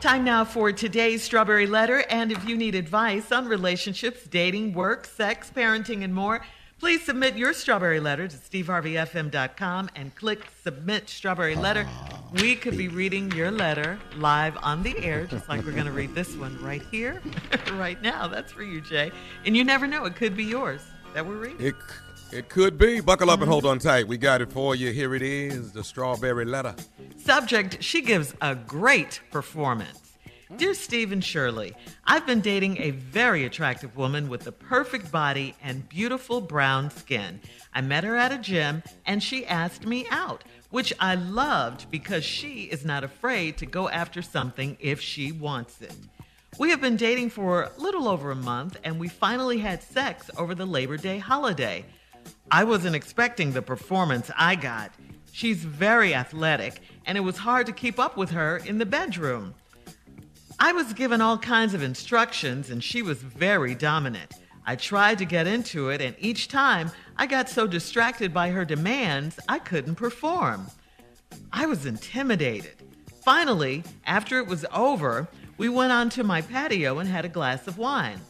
Time now for today's Strawberry Letter. And if you need advice on relationships, dating, work, sex, parenting, and more, please submit your Strawberry Letter to steveharveyfm.com and click Submit Strawberry Letter. We could be reading your letter live on the air, just like we're going to read this one right here, right now. That's for you, Jay. And you never know, it could be yours that we're reading. It, it could be. Buckle up and hold on tight. We got it for you. Here it is the Strawberry Letter. Subject She gives a great performance. Dear Stephen Shirley, I've been dating a very attractive woman with a perfect body and beautiful brown skin. I met her at a gym and she asked me out, which I loved because she is not afraid to go after something if she wants it. We have been dating for a little over a month and we finally had sex over the Labor Day holiday. I wasn't expecting the performance I got. She's very athletic and it was hard to keep up with her in the bedroom. I was given all kinds of instructions, and she was very dominant. I tried to get into it, and each time I got so distracted by her demands, I couldn't perform. I was intimidated. Finally, after it was over, we went onto my patio and had a glass of wine.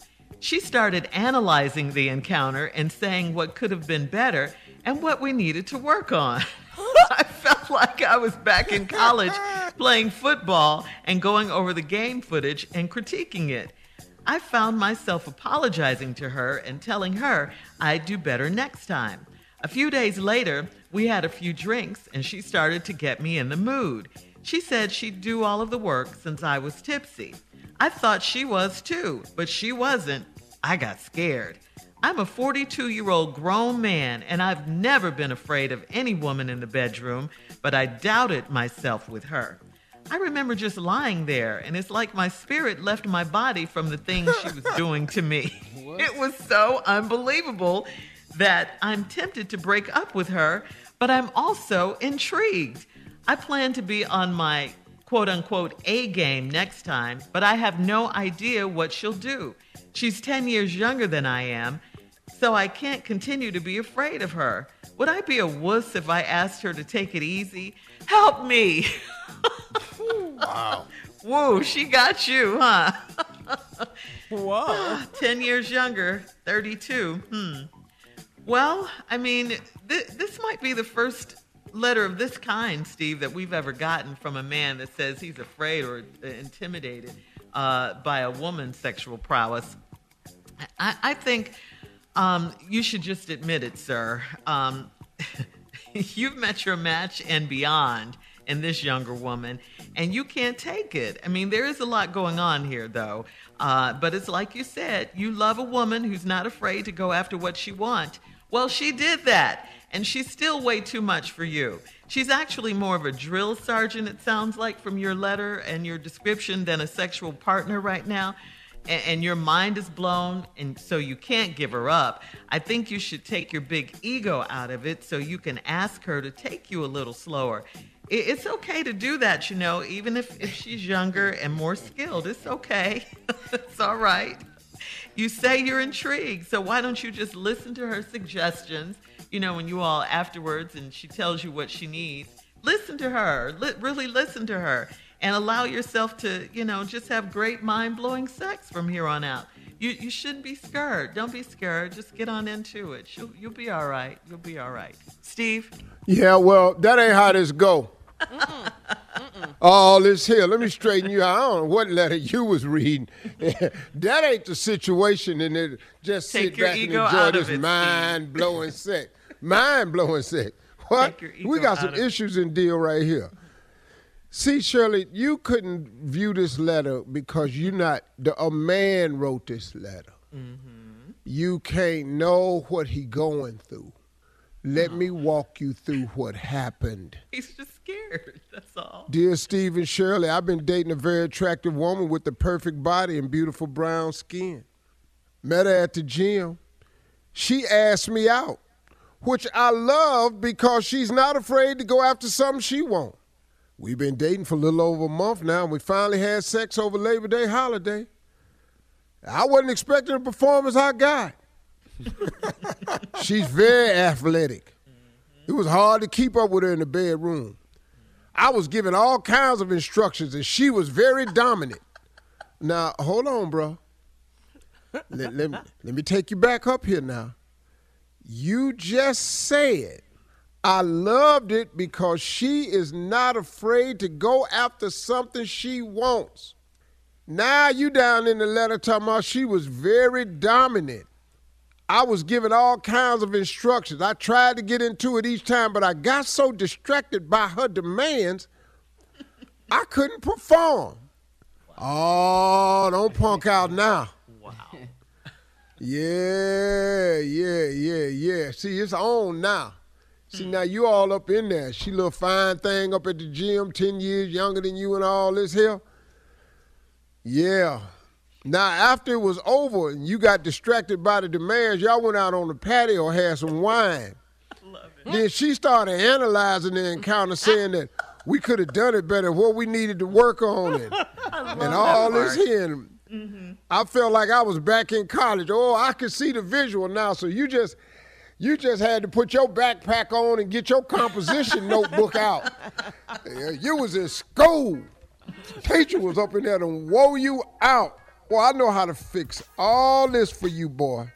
She started analyzing the encounter and saying what could have been better and what we needed to work on. I felt like I was back in college playing football and going over the game footage and critiquing it. I found myself apologizing to her and telling her I'd do better next time. A few days later, we had a few drinks and she started to get me in the mood. She said she'd do all of the work since I was tipsy. I thought she was too, but she wasn't. I got scared. I'm a 42 year old grown man, and I've never been afraid of any woman in the bedroom, but I doubted myself with her. I remember just lying there, and it's like my spirit left my body from the things she was doing to me. It was so unbelievable that I'm tempted to break up with her, but I'm also intrigued. I plan to be on my quote unquote A game next time, but I have no idea what she'll do. She's 10 years younger than I am, so I can't continue to be afraid of her. Would I be a wuss if I asked her to take it easy? Help me! Wow. Whoa, she got you, huh? Whoa. 10 years younger, 32. Hmm. Well, I mean, th- this might be the first letter of this kind, Steve, that we've ever gotten from a man that says he's afraid or uh, intimidated uh, by a woman's sexual prowess. I, I think um, you should just admit it, sir. Um, you've met your match and beyond in this younger woman, and you can't take it. I mean, there is a lot going on here, though. Uh, but it's like you said, you love a woman who's not afraid to go after what she wants. Well, she did that, and she's still way too much for you. She's actually more of a drill sergeant, it sounds like, from your letter and your description, than a sexual partner right now. And, and your mind is blown, and so you can't give her up. I think you should take your big ego out of it so you can ask her to take you a little slower. It- It's okay to do that, you know, even if, if she's younger and more skilled. It's okay. it's all right. You say you're intrigued, so why don't you just listen to her suggestions? You know, when you all afterwards and she tells you what she needs, listen to her. Li- really listen to her and allow yourself to, you know, just have great mind blowing sex from here on out. You, you shouldn't be scared. Don't be scared. Just get on into it. You'll, you'll be all right. You'll be all right. Steve? Yeah, well, that ain't how this go. All this here, let me straighten you out. I don't know what letter you was reading. that ain't the situation, and it just Take sit back and enjoy this mind blowing sex. Mind blowing sex. What? We got some issues in deal right here. See, Shirley, you couldn't view this letter because you're not the a man wrote this letter. Mm-hmm. You can't know what he going through. Let me walk you through what happened. He's just scared. That's all. Dear Stephen Shirley, I've been dating a very attractive woman with the perfect body and beautiful brown skin. Met her at the gym. She asked me out, which I love because she's not afraid to go after something she wants. We've been dating for a little over a month now, and we finally had sex over Labor Day holiday. I wasn't expecting the performance I got. She's very athletic. It was hard to keep up with her in the bedroom. I was giving all kinds of instructions, and she was very dominant. Now, hold on, bro. Let, let, me, let me take you back up here now. You just said, I loved it because she is not afraid to go after something she wants. Now you down in the letter talking about she was very dominant. I was given all kinds of instructions. I tried to get into it each time, but I got so distracted by her demands, I couldn't perform. Wow. Oh, don't punk out now. Yeah, yeah, yeah, yeah. See, it's on now. See, now you all up in there. She little fine thing up at the gym, 10 years younger than you and all this here. Yeah. Now, after it was over and you got distracted by the demands, y'all went out on the patio, had some wine. Then she started analyzing the encounter, saying that we could have done it better, what we needed to work on it, and all this here. Mm-hmm. I felt like I was back in college. Oh, I could see the visual now. So you just you just had to put your backpack on and get your composition notebook out. You was in school. Teacher was up in there to woe you out. Well, I know how to fix all this for you, boy.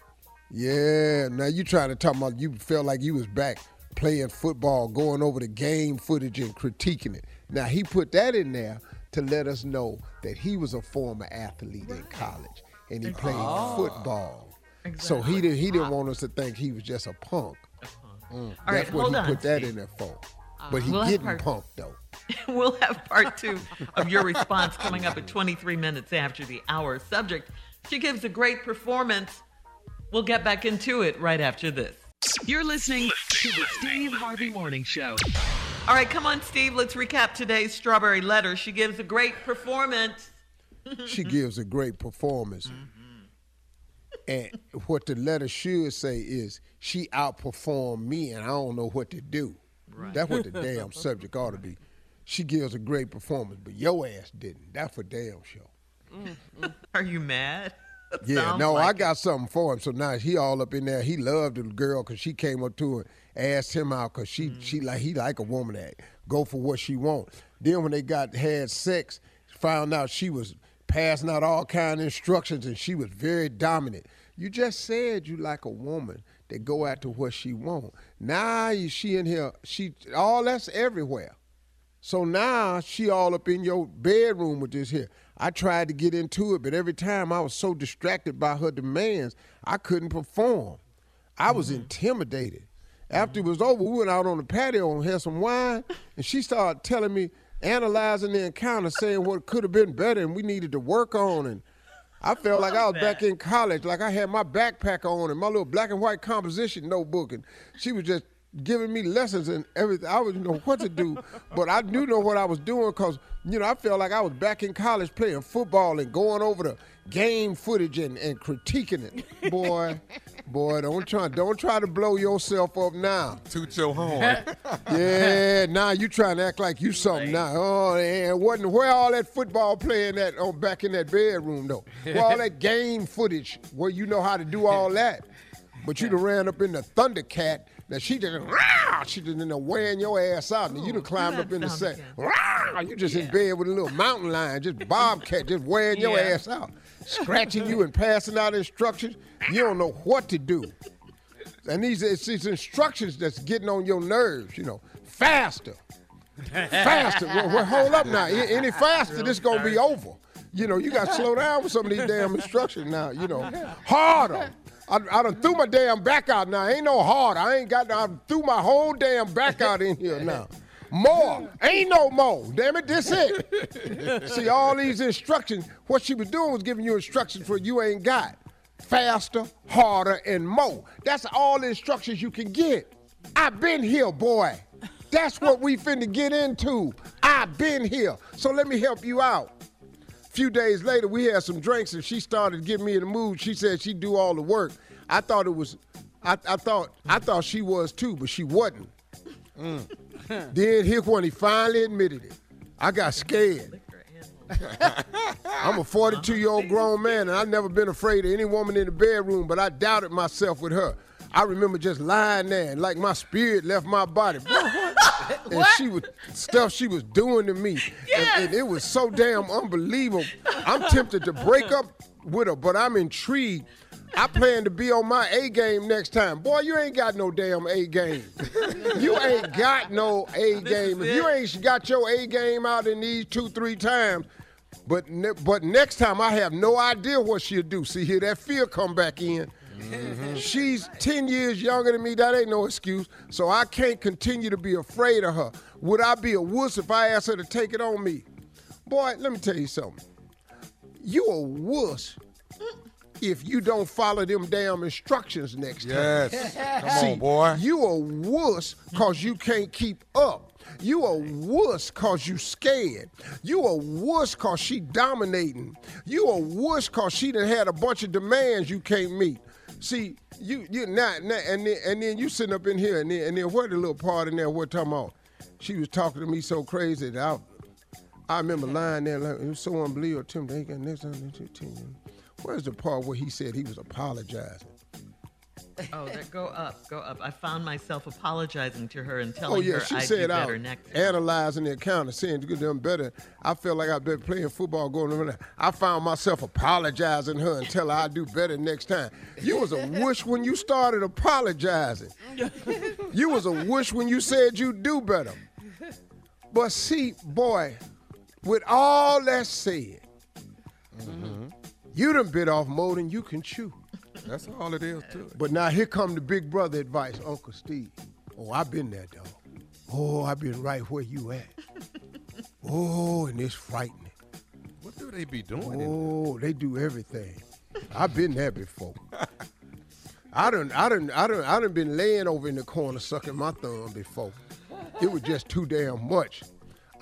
Yeah, now you trying to talk about you felt like you was back playing football, going over the game footage and critiquing it. Now he put that in there to let us know that he was a former athlete in college and he played oh. football. Exactly. So he didn't he didn't want us to think he was just a punk. A punk. Mm. That's right, what he on, put that in there for. Uh, but he we'll getting punked though. we'll have part two of your response coming up at 23 minutes after the hour. Subject: She gives a great performance. We'll get back into it right after this. You're listening to the Steve Harvey Morning Show. All right, come on, Steve. Let's recap today's Strawberry Letter. She gives a great performance. she gives a great performance. Mm-hmm. And what the letter should say is, she outperformed me and I don't know what to do. Right. That's what the damn subject ought to be. She gives a great performance, but your ass didn't. That's for damn sure. Mm-hmm. Are you mad? yeah, no, like I got something for him. So now he all up in there. He loved the girl because she came up to her, asked him out because she mm. she like he like a woman that go for what she want. Then when they got had sex, found out she was passing out all kind of instructions and she was very dominant. You just said you like a woman that go after what she want. Now you she in here, she all that's everywhere. So now she all up in your bedroom with this here. I tried to get into it, but every time I was so distracted by her demands, I couldn't perform. I was mm-hmm. intimidated. After it was over, we went out on the patio and had some wine, and she started telling me, analyzing the encounter, saying what could have been better and we needed to work on. And I felt like I was that. back in college, like I had my backpack on and my little black and white composition notebook, and she was just giving me lessons and everything. I would know what to do, but I do know what I was doing because you know I felt like I was back in college playing football and going over the game footage and, and critiquing it. Boy, boy, don't try don't try to blow yourself up now. Toot your horn. yeah, now you trying to act like you something now. Oh, and wasn't where all that football playing that oh back in that bedroom though? Where all that game footage where you know how to do all that. But you done ran up in the Thundercat now she just, rah, she just in there wearing your ass out, and you done oh, climbed up in the set. Rah, you just yeah. in bed with a little mountain lion, just bobcat, just wearing yeah. your ass out, scratching you and passing out instructions. You don't know what to do. And these it's these instructions that's getting on your nerves, you know, faster, faster. well, well, hold up now. Any faster, this gonna be over. You know, you got to slow down with some of these damn instructions now. You know, harder. I, I done threw my damn back out now. Ain't no hard. I ain't got. I threw my whole damn back out in here now. More. Ain't no more. Damn it, this it. See, all these instructions, what she was doing was giving you instructions for you ain't got. Faster, harder, and more. That's all the instructions you can get. I've been here, boy. That's what we finna get into. I've been here. So let me help you out A few days later, we had some drinks, and she started getting me in the mood. She said she'd do all the work. I thought it was, I, I thought I thought she was too, but she wasn't. Mm. then here when he finally admitted it, I got scared. I'm a 42 year old grown man, and I've never been afraid of any woman in the bedroom, but I doubted myself with her. I remember just lying there and like my spirit left my body. And she was stuff she was doing to me. And, and it was so damn unbelievable. I'm tempted to break up with her, but I'm intrigued. I plan to be on my A game next time. Boy, you ain't got no damn A game. you ain't got no A game. If you ain't got your A game out in these two, three times, but ne- but next time I have no idea what she'll do. See here, that fear come back in. She's 10 years younger than me. That ain't no excuse. So I can't continue to be afraid of her. Would I be a wuss if I asked her to take it on me? Boy, let me tell you something. You a wuss if you don't follow them damn instructions next time. Yes. Come See, on, boy. You a wuss cause you can't keep up. You a wuss cause you scared. You a wuss cause she dominating. You a wuss cause she done had a bunch of demands you can't meet. See, you you not, not and then and then you sitting up in here and then and then what the little part in there we're talking about. She was talking to me so crazy that I I remember lying there like it was so unbelievable. Tim, they got next time. Where's the part where he said he was apologizing? Oh, there, go up, go up. I found myself apologizing to her and Oh telling yeah, her she I'd said do out better next time. analyzing the account and saying to them better. I felt like I've been playing football going on. I found myself apologizing her and tell her I'd do better next time. You was a wish when you started apologizing. you was a wish when you said you'd do better. But see, boy, with all that said, you done bit off more than you can chew. That's all it is to it. But now here come the big brother advice, Uncle Steve. Oh, I've been there, dog. Oh, I've been right where you at. Oh, and it's frightening. What do they be doing? in Oh, they do everything. I've been there before. I done, I done, I done, I done been laying over in the corner sucking my thumb before. It was just too damn much.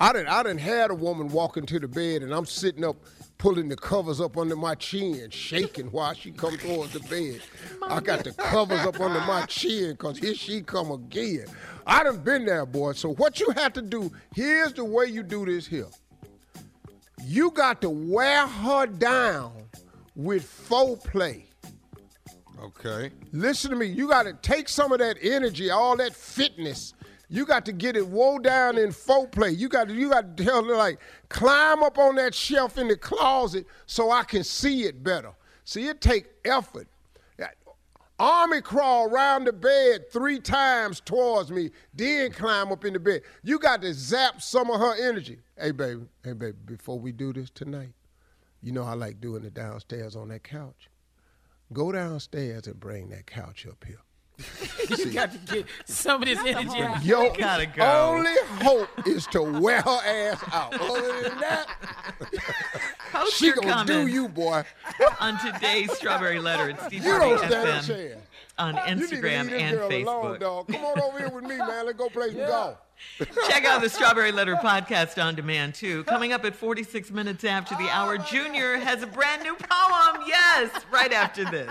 I done, I done had a woman walk into the bed and I'm sitting up pulling the covers up under my chin, shaking while she come towards the bed. I got the covers up under my chin because here she come again. I done been there, boy. So what you have to do, here's the way you do this here. You got to wear her down with foreplay. Okay. Listen to me. You got to take some of that energy, all that fitness. You got to get it woe down in foreplay. You got to you got to tell her like climb up on that shelf in the closet so I can see it better. See, it take effort. Army crawl around the bed three times towards me, then climb up in the bed. You got to zap some of her energy. Hey, baby, hey, baby, before we do this tonight, you know I like doing it downstairs on that couch. Go downstairs and bring that couch up here. you got to get some of this energy out. Your gotta go. only hope is to wear her ass out. Other than that, Post she your gonna do comments you, boy. on today's Strawberry Letter at Steve You Harvey don't stand a FM chance. on You need to Instagram this and girl alone, Facebook. dog. Come on over here with me, man. Let's go play some golf. Check out the Strawberry Letter podcast on demand too. Coming up at 46 minutes after the hour, Junior has a brand new poem. Yes, right after this.